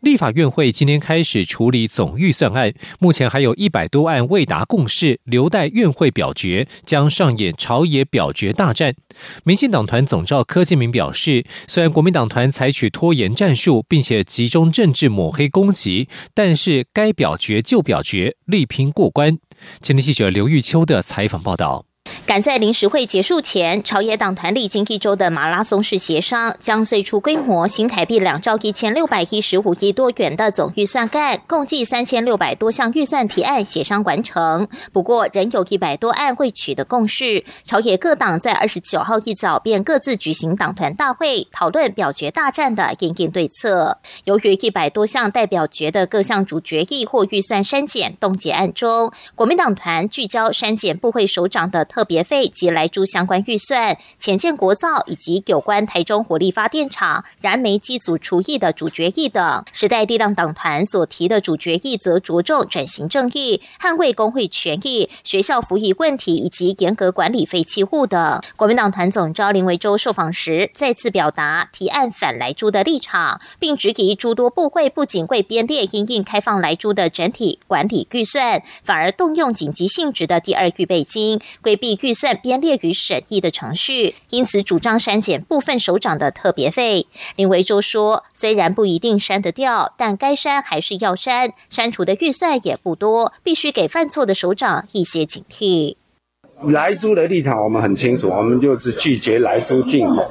立法院会今天开始处理总预算案，目前还有一百多案未达共识，留待院会表决，将上演朝野表决大战。民进党团总召柯建明表示，虽然国民党团采取拖延战术，并且集中政治抹黑攻击，但是该表决就表决，力拼过关。前天记者刘玉秋的采访报道。赶在临时会结束前，朝野党团历经一周的马拉松式协商，将最初规模新台币两兆一千六百一十五亿多元的总预算案，共计三千六百多项预算提案协商完成。不过，仍有一百多案未取得共识。朝野各党在二十九号一早便各自举行党团大会，讨论表决大战的应应对策。由于一百多项代表决的各项主决议或预算删减冻结案中，国民党团聚焦删减部会首长的特别。费及来珠相关预算、浅建国造以及有关台中火力发电厂燃煤机组除役的主决议等，时代力量党团所提的主决议则着重转型正义、捍卫工会权益、学校服役问题以及严格管理废弃物等。国民党团总召林维洲受访时再次表达提案反来珠的立场，并质疑诸多部会不仅未编列因应开放来珠的整体管理预算，反而动用紧急性质的第二预备金，规避。预算编列与审议的程序，因此主张删减部分首长的特别费。林维洲说：“虽然不一定删得掉，但该删还是要删。删除的预算也不多，必须给犯错的首长一些警惕。”来租的立场我们很清楚，我们就是拒绝来租进口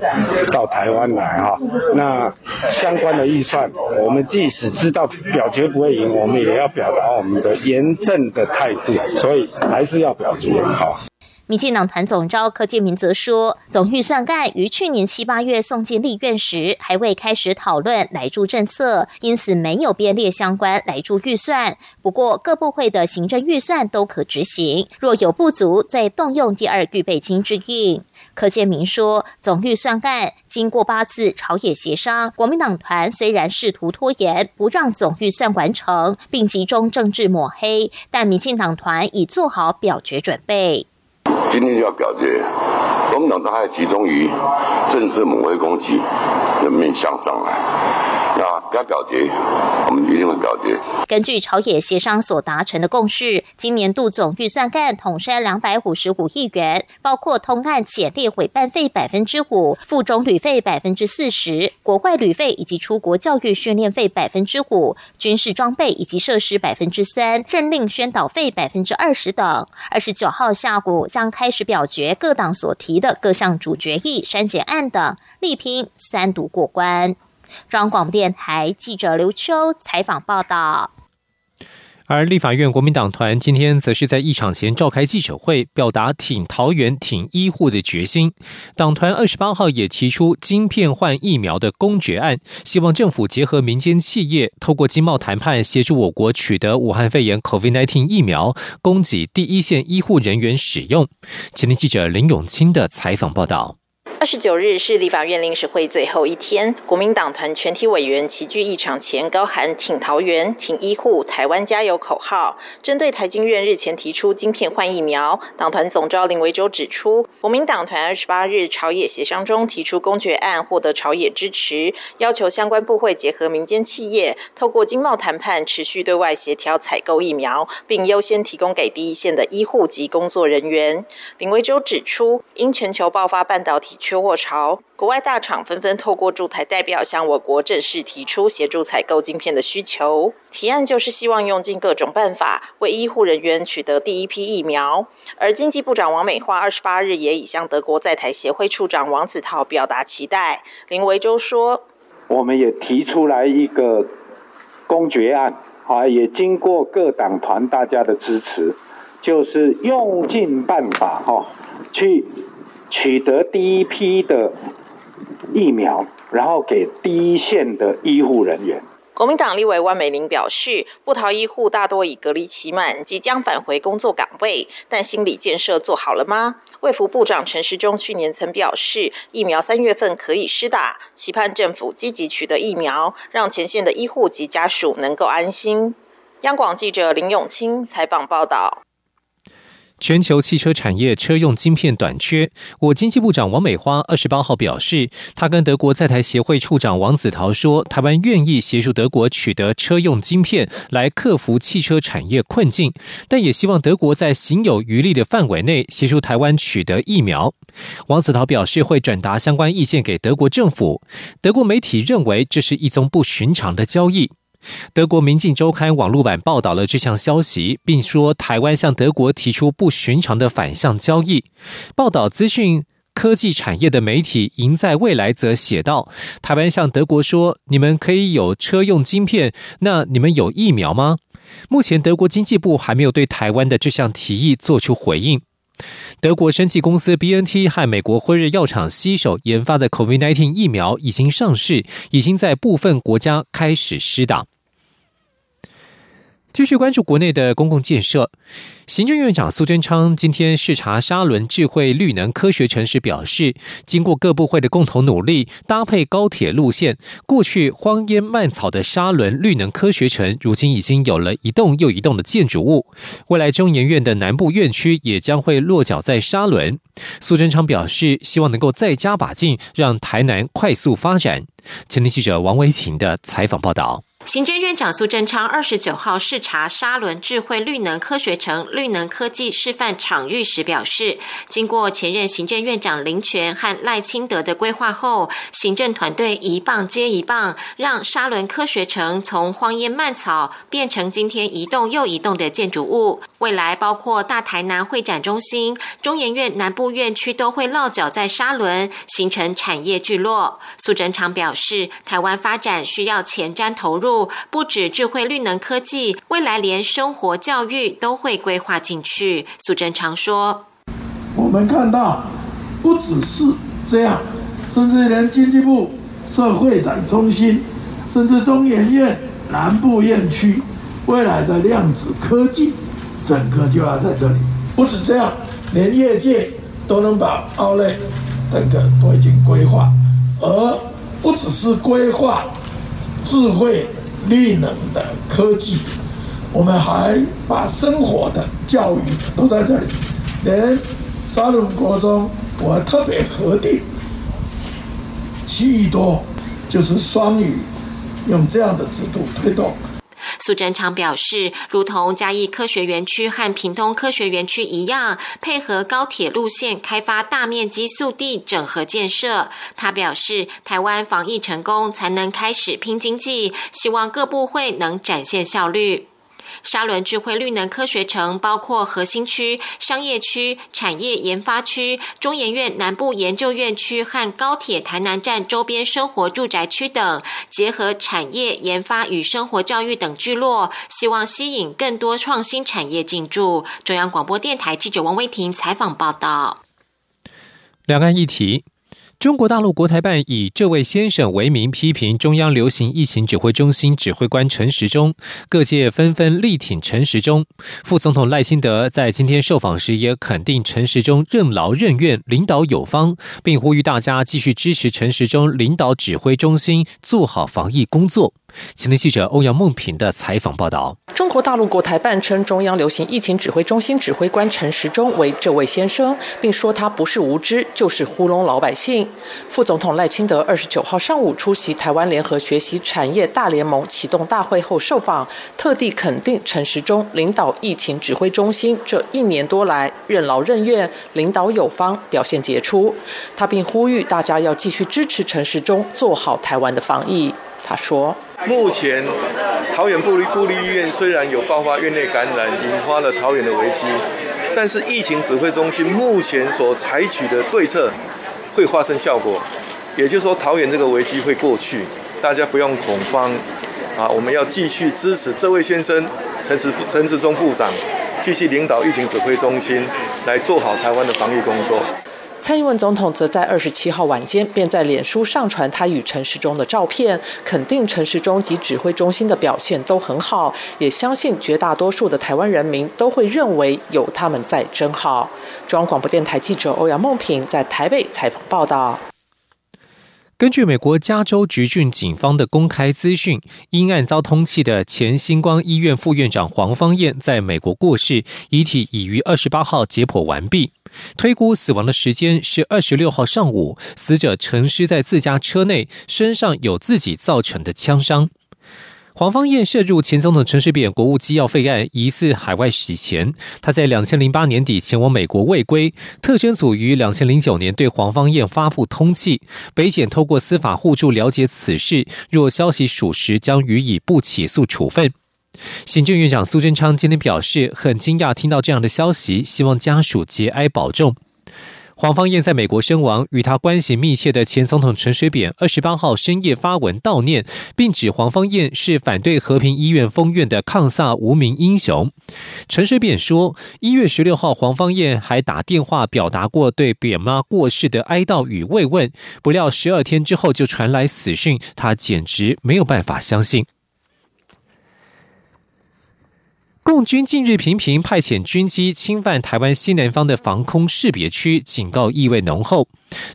到台湾来哈。那相关的预算，我们即使知道表决不会赢，我们也要表达我们的严正的态度，所以还是要表决好。民进党团总召柯建明则说，总预算案于去年七八月送进立院时，还未开始讨论来住政策，因此没有编列相关来住预算。不过，各部会的行政预算都可执行，若有不足，再动用第二预备金之应。柯建明说，总预算案经过八次朝野协商，国民党团虽然试图拖延，不让总预算完成，并集中政治抹黑，但民进党团已做好表决准备。今天就要表决，国民党大概集中于正式抹黑攻击，人民向上来。那该表决，我们一定会表决。根据朝野协商所达成的共识，今年度总预算案统删两百五十五亿元，包括通案减列委办费百分之五、附中旅费百分之四十、国外旅费以及出国教育训练费百分之五、军事装备以及设施百分之三、政令宣导费百分之二十等。二十九号下午将开始表决各党所提的各项主决议、删减案等，力拼三读过关。中央广播电台记者刘秋采访报道。而立法院国民党团今天则是在议场前召开记者会，表达挺桃园、挺医护的决心。党团二十八号也提出晶片换疫苗的公决案，希望政府结合民间企业，透过经贸谈判，协助我国取得武汉肺炎 COVID-19 疫苗，供给第一线医护人员使用。前天记者林永清的采访报道。二十九日是立法院临时会最后一天，国民党团全体委员齐聚议场前，高喊“挺桃园、挺医护、台湾加油”口号。针对台经院日前提出晶片换疫苗，党团总召林维洲指出，国民党团二十八日朝野协商中提出公决案，获得朝野支持，要求相关部会结合民间企业，透过经贸谈判，持续对外协调采购疫苗，并优先提供给第一线的医护及工作人员。林维洲指出，因全球爆发半导体缺货潮，国外大厂纷纷透过驻台代表向我国正式提出协助采购晶片的需求。提案就是希望用尽各种办法，为医护人员取得第一批疫苗。而经济部长王美花二十八日也已向德国在台协会处长王子涛表达期待。林维洲说：“我们也提出来一个公决案，啊，也经过各党团大家的支持，就是用尽办法，哈，去。”取得第一批的疫苗，然后给第一线的医护人员。国民党立委万美玲表示，布桃医护大多已隔离期满，即将返回工作岗位，但心理建设做好了吗？卫福部长陈时中去年曾表示，疫苗三月份可以施打，期盼政府积极取得疫苗，让前线的医护及家属能够安心。央广记者林永清采访报道。全球汽车产业车用晶片短缺，我经济部长王美花二十八号表示，他跟德国在台协会处长王子陶说，台湾愿意协助德国取得车用晶片，来克服汽车产业困境，但也希望德国在行有余力的范围内协助台湾取得疫苗。王子陶表示，会转达相关意见给德国政府。德国媒体认为，这是一宗不寻常的交易。德国《民进周刊》网络版报道了这项消息，并说台湾向德国提出不寻常的反向交易。报道资讯科技产业的媒体《赢在未来》则写道：台湾向德国说，你们可以有车用晶片，那你们有疫苗吗？目前德国经济部还没有对台湾的这项提议做出回应。德国生技公司 BNT 和美国辉瑞药厂携手研发的 COVID-19 疫苗已经上市，已经在部分国家开始施打。继续关注国内的公共建设。行政院长苏贞昌今天视察沙仑智慧绿能科学城时表示，经过各部会的共同努力，搭配高铁路线，过去荒烟蔓草的沙仑绿能科学城，如今已经有了一栋又一栋的建筑物。未来中研院的南部院区也将会落脚在沙仑。苏贞昌表示，希望能够再加把劲，让台南快速发展。前天记者王维婷的采访报道。行政院长苏贞昌二十九号视察沙仑智慧绿能科学城绿能科技示范场域时表示，经过前任行政院长林权和赖清德的规划后，行政团队一棒接一棒，让沙仑科学城从荒烟蔓草变成今天一栋又一栋的建筑物。未来包括大台南会展中心、中研院南部院区都会落脚在沙仑，形成产业聚落。苏贞昌表示，台湾发展需要前瞻投入。不止智慧绿能科技，未来连生活教育都会规划进去。苏贞常说：“我们看到，不只是这样，甚至连经济部社会展中心，甚至中研院南部院区，未来的量子科技，整个就要在这里。不止这样，连业界都能把奥莱等等都已经规划，而不只是规划智慧。”绿能的科技，我们还把生活的教育都在这里。连沙龙国中，我特别核定七亿多，就是双语，用这样的制度推动。苏贞昌表示，如同嘉义科学园区和屏东科学园区一样，配合高铁路线开发大面积速地整合建设。他表示，台湾防疫成功，才能开始拼经济，希望各部会能展现效率。沙仑智慧绿能科学城包括核心区、商业区、产业研发区、中研院南部研究院区和高铁台南站周边生活住宅区等，结合产业研发与生活教育等聚落，希望吸引更多创新产业进驻。中央广播电台记者王威婷采访报道。两岸议题。中国大陆国台办以这位先生为名批评中央流行疫情指挥中心指挥官陈时中，各界纷纷力挺陈时中。副总统赖清德在今天受访时也肯定陈时中任劳任怨、领导有方，并呼吁大家继续支持陈时中领导指挥中心做好防疫工作。前天记者欧阳梦平的采访报道：中国大陆国台办称中央流行疫情指挥中心指挥官陈时中为这位先生，并说他不是无知，就是糊弄老百姓。副总统赖清德二十九号上午出席台湾联合学习产业大联盟启动大会后受访，特地肯定陈时中领导疫情指挥中心这一年多来任劳任怨、领导有方、表现杰出。他并呼吁大家要继续支持陈时中做好台湾的防疫。他说。目前，桃园布立布立医院虽然有爆发院内感染，引发了桃园的危机，但是疫情指挥中心目前所采取的对策会发生效果，也就是说桃园这个危机会过去，大家不用恐慌，啊，我们要继续支持这位先生陈时陈时中部长，继续领导疫情指挥中心来做好台湾的防疫工作。蔡英文总统则在二十七号晚间便在脸书上传他与陈时中的照片，肯定陈时中及指挥中心的表现都很好，也相信绝大多数的台湾人民都会认为有他们在真好。中央广播电台记者欧阳梦平在台北采访报道。根据美国加州橘郡警方的公开资讯，因案遭通缉的前星光医院副院长黄芳燕在美国过世，遗体已于二十八号解剖完毕。推估死亡的时间是二十六号上午，死者沉尸在自家车内，身上有自己造成的枪伤。黄芳燕涉入前总统陈水扁国务机要费案，疑似海外洗钱。他在两千零八年底前往美国未归，特侦组于两千零九年对黄芳燕发布通缉。北检透过司法互助了解此事，若消息属实，将予以不起诉处分。行政院长苏贞昌今天表示，很惊讶听到这样的消息，希望家属节哀保重。黄芳燕在美国身亡，与他关系密切的前总统陈水扁二十八号深夜发文悼念，并指黄芳燕是反对和平医院封院的抗萨无名英雄。陈水扁说，一月十六号黄芳燕还打电话表达过对扁妈过世的哀悼与慰问，不料十二天之后就传来死讯，他简直没有办法相信。共军近日频频派遣军机侵犯台湾西南方的防空识别区，警告意味浓厚。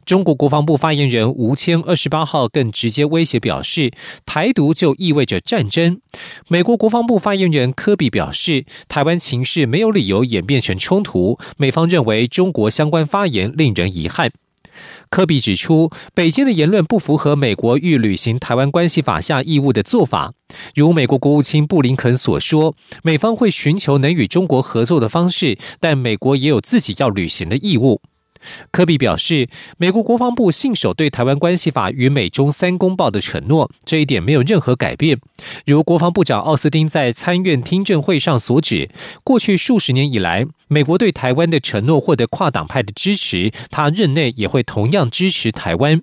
中国国防部发言人吴谦二十八号更直接威胁表示，台独就意味着战争。美国国防部发言人科比表示，台湾情势没有理由演变成冲突。美方认为中国相关发言令人遗憾。科比指出，北京的言论不符合美国欲履行《台湾关系法》下义务的做法。如美国国务卿布林肯所说，美方会寻求能与中国合作的方式，但美国也有自己要履行的义务。科比表示，美国国防部信守对台湾关系法与美中三公报的承诺，这一点没有任何改变。如国防部长奥斯汀在参院听证会上所指，过去数十年以来，美国对台湾的承诺获得跨党派的支持，他任内也会同样支持台湾。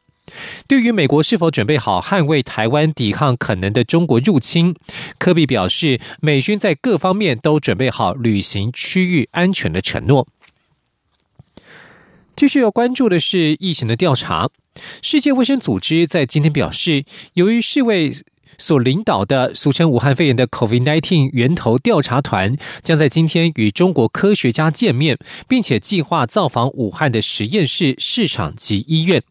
对于美国是否准备好捍卫台湾、抵抗可能的中国入侵，科比表示，美军在各方面都准备好履行区域安全的承诺。继续要关注的是疫情的调查。世界卫生组织在今天表示，由于世卫所领导的俗称武汉肺炎的 COVID-19 源头调查团将在今天与中国科学家见面，并且计划造访武汉的实验室、市场及医院。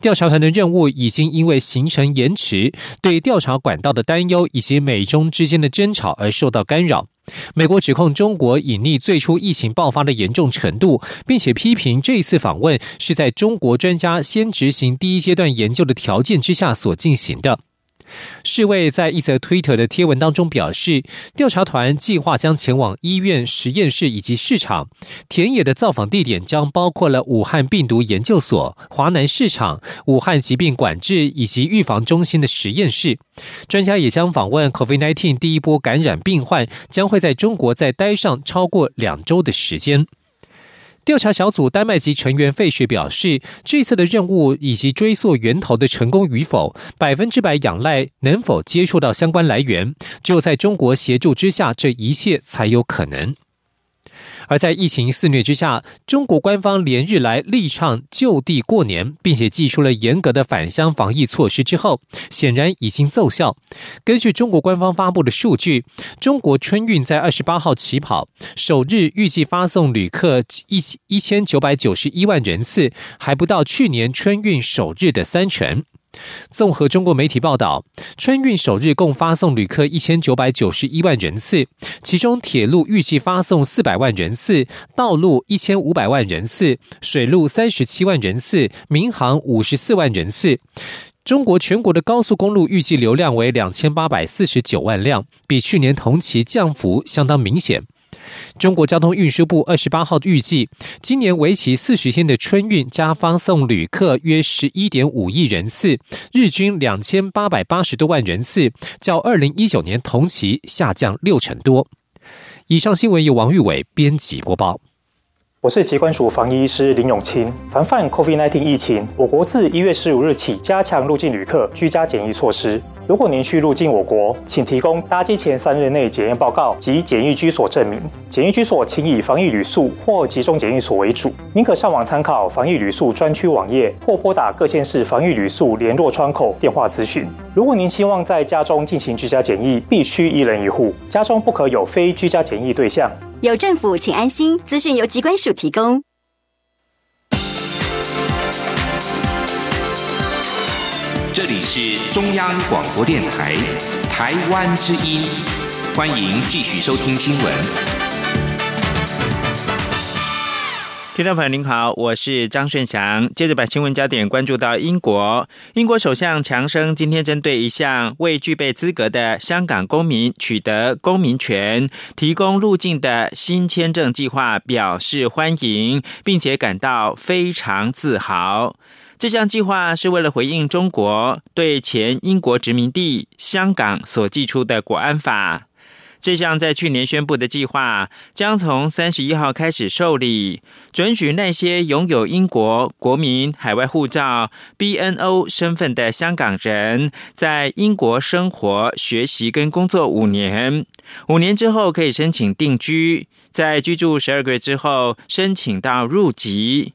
调查团的任务已经因为行程延迟、对调查管道的担忧以及美中之间的争吵而受到干扰。美国指控中国隐匿最初疫情爆发的严重程度，并且批评这一次访问是在中国专家先执行第一阶段研究的条件之下所进行的。世卫在一则推特的贴文当中表示，调查团计划将前往医院、实验室以及市场。田野的造访地点将包括了武汉病毒研究所、华南市场、武汉疾病管制以及预防中心的实验室。专家也将访问 COVID-19 第一波感染病患，将会在中国再待上超过两周的时间。调查小组丹麦籍成员费雪表示，这次的任务以及追溯源头的成功与否，百分之百仰赖能否接触到相关来源。只有在中国协助之下，这一切才有可能。而在疫情肆虐之下，中国官方连日来力倡就地过年，并且寄出了严格的返乡防疫措施之后，显然已经奏效。根据中国官方发布的数据，中国春运在二十八号起跑，首日预计发送旅客一一千九百九十一万人次，还不到去年春运首日的三成。综合中国媒体报道，春运首日共发送旅客一千九百九十一万人次，其中铁路预计发送四百万人次，道路一千五百万人次，水路三十七万人次，民航五十四万人次。中国全国的高速公路预计流量为两千八百四十九万辆，比去年同期降幅相当明显。中国交通运输部二十八号预计，今年为期四十天的春运加发送旅客约十一点五亿人次，日均两千八百八十多万人次，较二零一九年同期下降六成多。以上新闻由王玉伟编辑播报。我是疾管署防疫医师林永清。防范 COVID-19 疫情，我国自一月十五日起加强入境旅客居家检疫措施。如果您需入境我国，请提供搭机前三日内检验报告及检疫居所证明。检疫居所请以防疫旅宿或集中检疫所为主。您可上网参考防疫旅宿专区网页，或拨打各县市防疫旅宿联络窗口电话咨询。如果您希望在家中进行居家检疫，必须一人一户，家中不可有非居家检疫对象。有政府，请安心。资讯由机关署提供。这里是中央广播电台台湾之音，欢迎继续收听新闻。听众朋友您好，我是张顺祥。接着把新闻焦点关注到英国，英国首相强生今天针对一项未具备资格的香港公民取得公民权、提供入境的新签证计划表示欢迎，并且感到非常自豪。这项计划是为了回应中国对前英国殖民地香港所寄出的国安法。这项在去年宣布的计划将从三十一号开始受理，准许那些拥有英国国民海外护照 （BNO） 身份的香港人，在英国生活、学习跟工作五年。五年之后可以申请定居，在居住十二个月之后申请到入籍。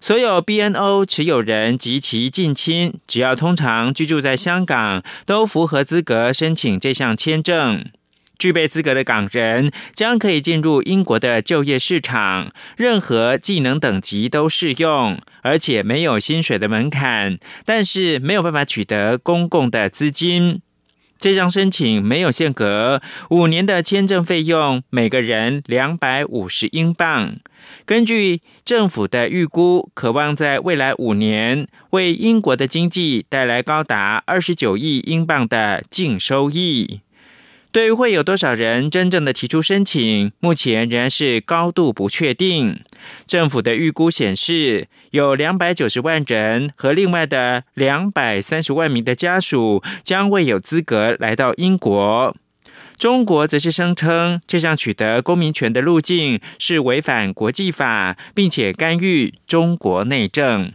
所有 BNO 持有人及其近亲，只要通常居住在香港，都符合资格申请这项签证。具备资格的港人将可以进入英国的就业市场，任何技能等级都适用，而且没有薪水的门槛，但是没有办法取得公共的资金。这项申请没有限额，五年的签证费用每个人两百五十英镑。根据政府的预估，渴望在未来五年为英国的经济带来高达二十九亿英镑的净收益。对于会有多少人真正的提出申请，目前仍然是高度不确定。政府的预估显示，有两百九十万人和另外的两百三十万名的家属将未有资格来到英国。中国则是声称，这项取得公民权的路径是违反国际法，并且干预中国内政。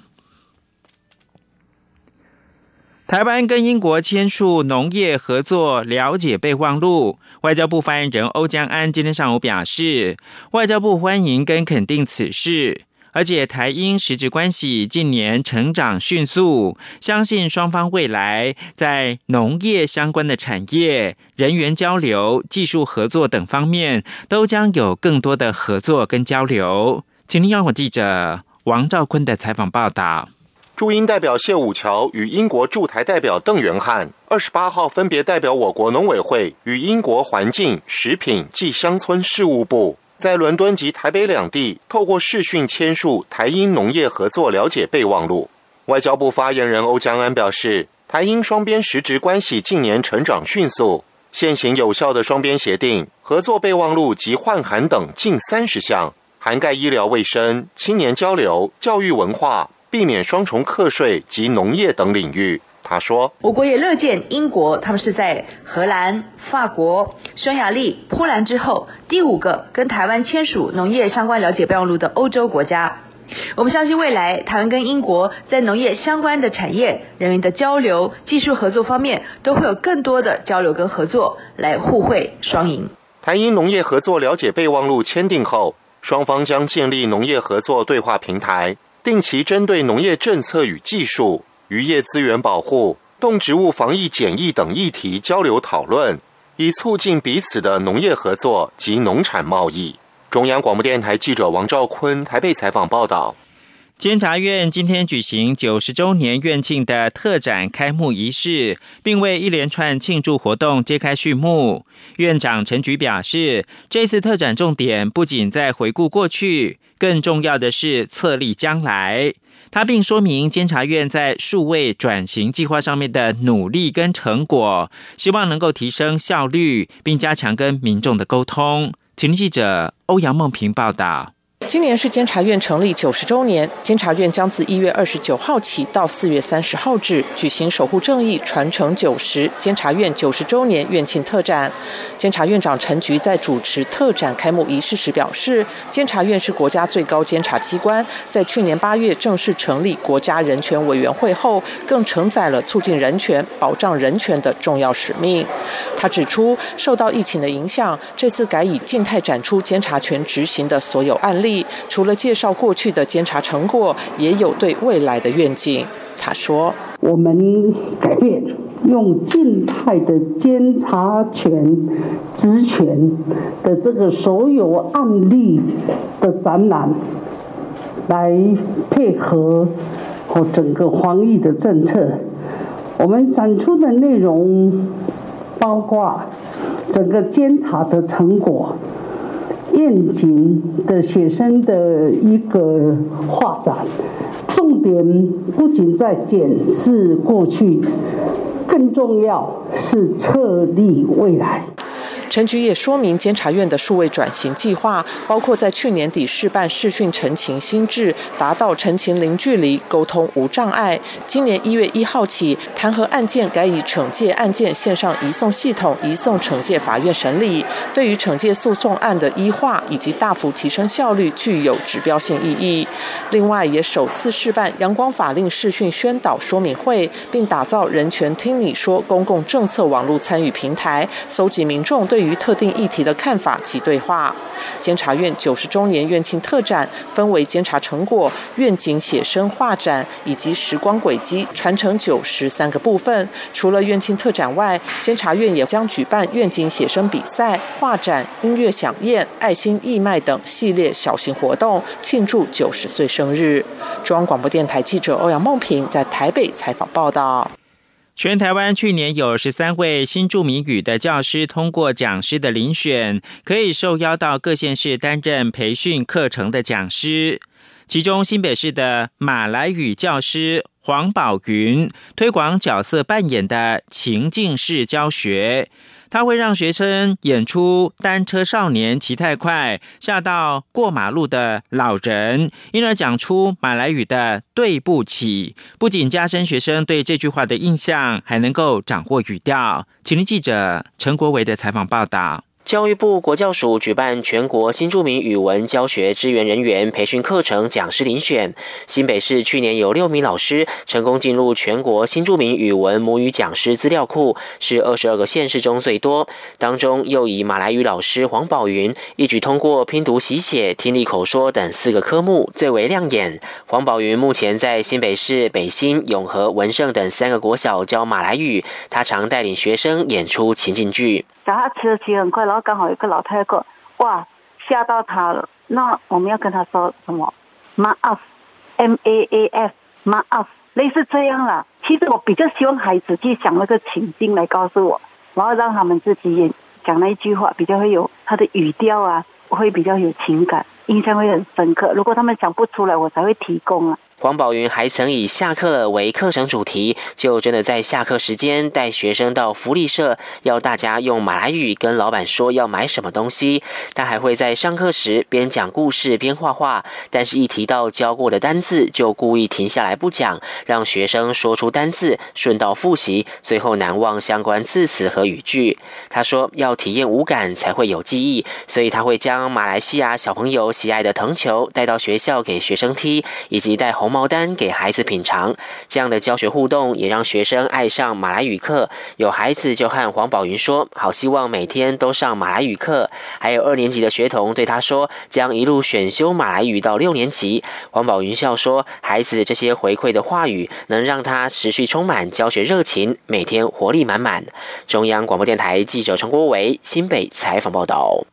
台湾跟英国签署农业合作了解备忘录，外交部发言人欧江安今天上午表示，外交部欢迎跟肯定此事。而且台英实质关系近年成长迅速，相信双方未来在农业相关的产业、人员交流、技术合作等方面，都将有更多的合作跟交流。请听央广记者王兆坤的采访报道。驻英代表谢武桥与英国驻台代表邓元汉二十八号分别代表我国农委会与英国环境、食品及乡村事务部。在伦敦及台北两地，透过视讯签署台英农业合作了解备忘录。外交部发言人欧江安表示，台英双边实质关系近年成长迅速，现行有效的双边协定、合作备忘录及换函等近三十项，涵盖医疗卫生、青年交流、教育文化、避免双重课税及农业等领域。他说：“我国也乐见英国，他们是在荷兰、法国、匈牙利、波兰之后第五个跟台湾签署农业相关了解备忘录的欧洲国家。我们相信未来台湾跟英国在农业相关的产业、人员的交流、技术合作方面，都会有更多的交流跟合作，来互惠双赢。”台英农业合作了解备忘录签订后，双方将建立农业合作对话平台，定期针对农业政策与技术。渔业资源保护、动植物防疫检疫等议题交流讨论，以促进彼此的农业合作及农产贸易。中央广播电台记者王兆坤台北采访报道。监察院今天举行九十周年院庆的特展开幕仪式，并为一连串庆祝活动揭开序幕。院长陈菊表示，这次特展重点不仅在回顾过去，更重要的是策立将来。他并说明监察院在数位转型计划上面的努力跟成果，希望能够提升效率，并加强跟民众的沟通。请记者欧阳梦平报道。今年是监察院成立九十周年，监察院将自一月二十九号起到四月三十号止举行“守护正义，传承九十”监察院九十周年院庆特展。监察院长陈菊在主持特展开幕仪式时表示，监察院是国家最高监察机关，在去年八月正式成立国家人权委员会后，更承载了促进人权、保障人权的重要使命。他指出，受到疫情的影响，这次改以静态展出监察权执行的所有案例。除了介绍过去的监察成果，也有对未来的愿景。他说：“我们改变，用静态的监察权职权的这个所有案例的展览，来配合和整个防疫的政策。我们展出的内容包括整个监察的成果。”愿景的写生的一个画展，重点不仅在检视过去，更重要是策立未来。陈局也说明，监察院的数位转型计划，包括在去年底试办视讯陈情新制，达到陈情零距离、沟通无障碍。今年一月一号起，弹劾案件改以惩戒案件线上移送系统移送惩戒法院审理，对于惩戒诉讼案的医化以及大幅提升效率，具有指标性意义。另外，也首次试办阳光法令视讯宣导说明会，并打造人权听你说公共政策网络参与平台，搜集民众对于特定议题的看法及对话。监察院九十周年院庆特展分为监察成果、愿景写生画展以及时光轨迹传承九十三个部分。除了院庆特展外，监察院也将举办愿景写生比赛、画展、音乐响宴、爱心义卖等系列小型活动，庆祝九十岁生日。中央广播电台记者欧阳梦平在台北采访报道。全台湾去年有十三位新著名语的教师通过讲师的遴选，可以受邀到各县市担任培训课程的讲师。其中新北市的马来语教师黄宝云，推广角色扮演的情境式教学。他会让学生演出单车少年骑太快吓到过马路的老人，因而讲出马来语的对不起。不仅加深学生对这句话的印象，还能够掌握语调。请听记者陈国维的采访报道。教育部国教署举办全国新著名语文教学支援人员培训课程讲师遴选。新北市去年有六名老师成功进入全国新著名语文母语讲师资料库，是二十二个县市中最多。当中又以马来语老师黄宝云一举通过拼读、习写、听力、口说等四个科目最为亮眼。黄宝云目前在新北市北新、永和、文盛等三个国小教马来语，他常带领学生演出情景剧。然后骑骑很快，然后刚好有个老太太，哇，吓到他了。那我们要跟他说什么？M A F，M A A F，M A F，类似这样啦。其实我比较希望孩子去想那个情境来告诉我，然后让他们自己也讲那一句话，比较会有他的语调啊，会比较有情感，印象会很深刻。如果他们想不出来，我才会提供啊。黄宝云还曾以下课了为课程主题，就真的在下课时间带学生到福利社，要大家用马来语跟老板说要买什么东西。他还会在上课时边讲故事边画画，但是一提到教过的单字，就故意停下来不讲，让学生说出单字，顺道复习，最后难忘相关字词和语句。他说要体验五感才会有记忆，所以他会将马来西亚小朋友喜爱的藤球带到学校给学生踢，以及带红。毛丹给孩子品尝，这样的教学互动也让学生爱上马来语课。有孩子就和黄宝云说：“好希望每天都上马来语课。”还有二年级的学童对他说：“将一路选修马来语到六年级。”黄宝云笑说：“孩子这些回馈的话语，能让他持续充满教学热情，每天活力满满。”中央广播电台记者陈国维新北采访报道。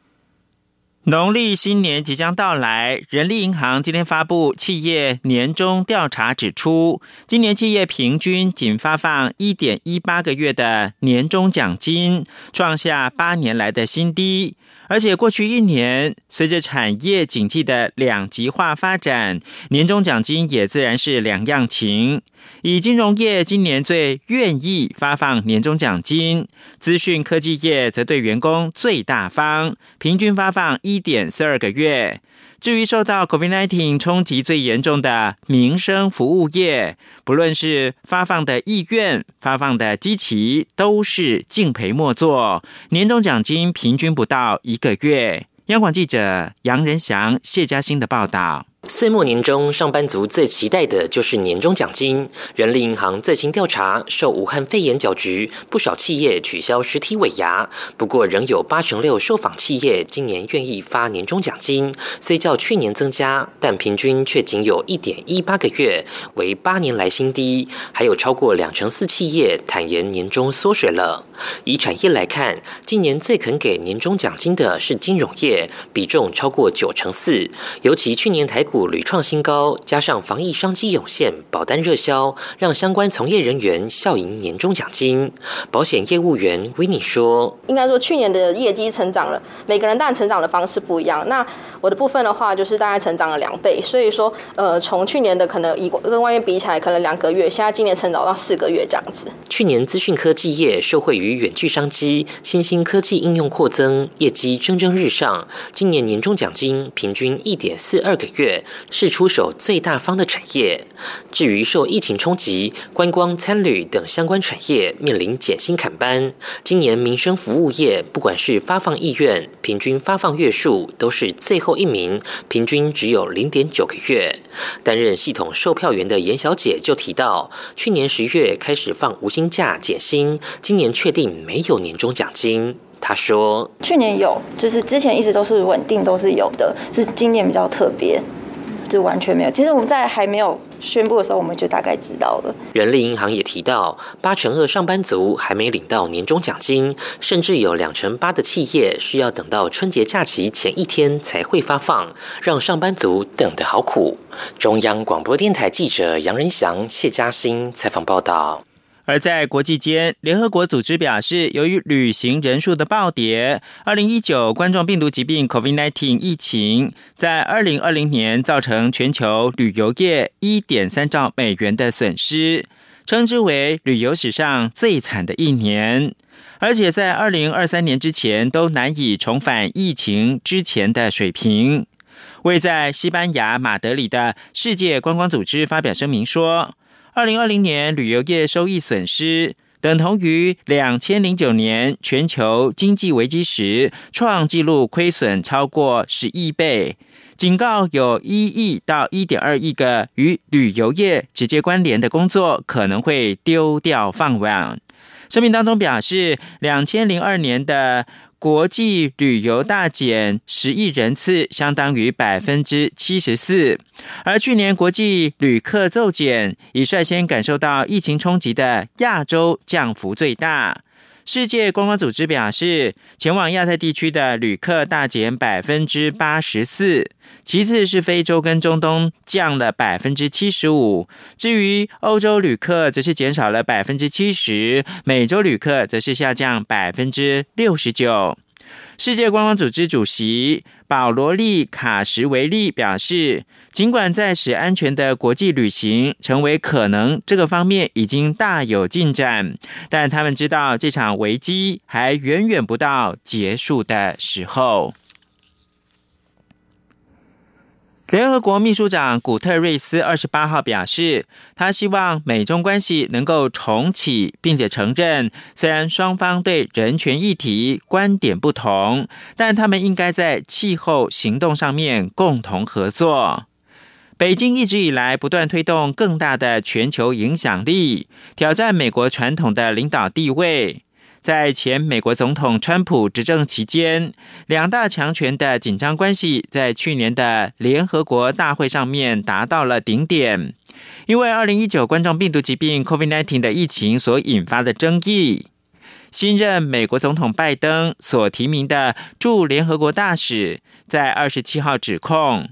农历新年即将到来，人力银行今天发布企业年终调查，指出今年企业平均仅发放一点一八个月的年终奖金，创下八年来的新低。而且过去一年，随着产业景气的两极化发展，年终奖金也自然是两样情。以金融业今年最愿意发放年终奖金，资讯科技业则对员工最大方，平均发放一点四二个月。至于受到 COVID-19 冲击最严重的民生服务业，不论是发放的意愿、发放的机极，都是敬赔莫做，年终奖金平均不到一个月。央广记者杨仁祥、谢嘉欣的报道。岁末年终，上班族最期待的就是年终奖金。人力银行最新调查，受武汉肺炎搅局，不少企业取消实体尾牙。不过，仍有八成六受访企业今年愿意发年终奖金，虽较去年增加，但平均却仅有一点一八个月，为八年来新低。还有超过两成四企业坦言年终缩水了。以产业来看，今年最肯给年终奖金的是金融业，比重超过九成四。尤其去年台股屡创新高，加上防疫商机涌现，保单热销，让相关从业人员笑迎年终奖金。保险业务员维尼说：“应该说去年的业绩成长了，每个人当然成长的方式不一样。那我的部分的话，就是大概成长了两倍。所以说，呃，从去年的可能以跟外面比起来，可能两个月，现在今年成长到四个月这样子。去年资讯科技业受惠于远距商机，新兴科技应用扩增，业绩蒸蒸日上。今年年终奖金平均一点四二个月，是出手最大方的产业。至于受疫情冲击，观光、餐旅等相关产业面临减薪砍班。今年民生服务业，不管是发放意愿、平均发放月数，都是最后一名，平均只有零点九个月。担任系统售票员的严小姐就提到，去年十月开始放无薪假减薪，今年确定没有年终奖金。她说：“去年有，就是之前一直都是稳定，都是有的，是今年比较特别，就完全没有。其实我们在还没有宣布的时候，我们就大概知道了。”人力银行也提到，八成二上班族还没领到年终奖金，甚至有两成八的企业需要等到春节假期前一天才会发放，让上班族等得好苦。中央广播电台记者杨仁祥、谢嘉欣采访报道。而在国际间，联合国组织表示，由于旅行人数的暴跌，二零一九冠状病毒疾病 （COVID-19） 疫情在二零二零年造成全球旅游业一点三兆美元的损失，称之为旅游史上最惨的一年。而且在二零二三年之前都难以重返疫情之前的水平。位在西班牙马德里的世界观光组织发表声明说。二零二零年旅游业收益损失等同于两千零九年全球经济危机时创纪录亏损超过十亿倍，警告有一亿到一点二亿个与旅游业直接关联的工作可能会丢掉饭碗。声明当中表示，两千零二年的。国际旅游大减十亿人次，相当于百分之七十四。而去年国际旅客骤减，已率先感受到疫情冲击的亚洲降幅最大。世界观光组织表示，前往亚太地区的旅客大减百分之八十四，其次是非洲跟中东降了百分之七十五，至于欧洲旅客则是减少了百分之七十，美洲旅客则是下降百分之六十九。世界观光组织主席保罗利卡什维利表示，尽管在使安全的国际旅行成为可能这个方面已经大有进展，但他们知道这场危机还远远不到结束的时候。联合国秘书长古特瑞斯二十八号表示，他希望美中关系能够重启，并且承认，虽然双方对人权议题观点不同，但他们应该在气候行动上面共同合作。北京一直以来不断推动更大的全球影响力，挑战美国传统的领导地位。在前美国总统川普执政期间，两大强权的紧张关系在去年的联合国大会上面达到了顶点。因为二零一九冠状病毒疾病 （COVID-19） 的疫情所引发的争议，新任美国总统拜登所提名的驻联合国大使在二十七号指控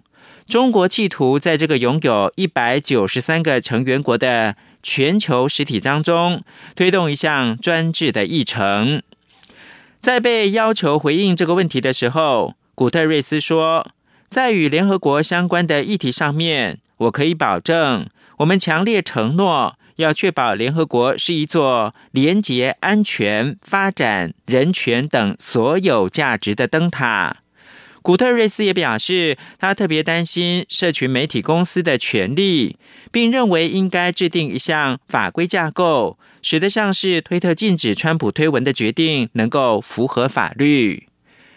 中国企图在这个拥有一百九十三个成员国的。全球实体当中推动一项专制的议程，在被要求回应这个问题的时候，古特瑞斯说：“在与联合国相关的议题上面，我可以保证，我们强烈承诺要确保联合国是一座廉洁、安全、发展、人权等所有价值的灯塔。古特瑞斯也表示，他特别担心社群媒体公司的权利，并认为应该制定一项法规架构，使得像是推特禁止川普推文的决定能够符合法律。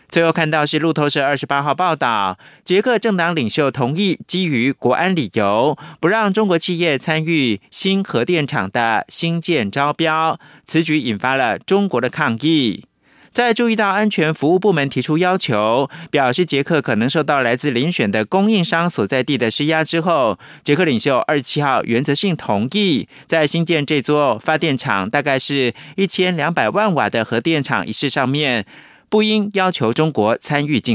最后看到是路透社二十八号报道，捷克政党领袖同意基于国安理由，不让中国企业参与新核电厂的新建招标。此举引发了中国的抗议。在注意到安全服务部门提出要求，表示捷克可能受到来自遴选的供应商所在地的施压之后，捷克领袖二十七号原则性同意，在新建这座发电厂，大概是一千两百万瓦的核电厂一事上面。不应要求中国参与进。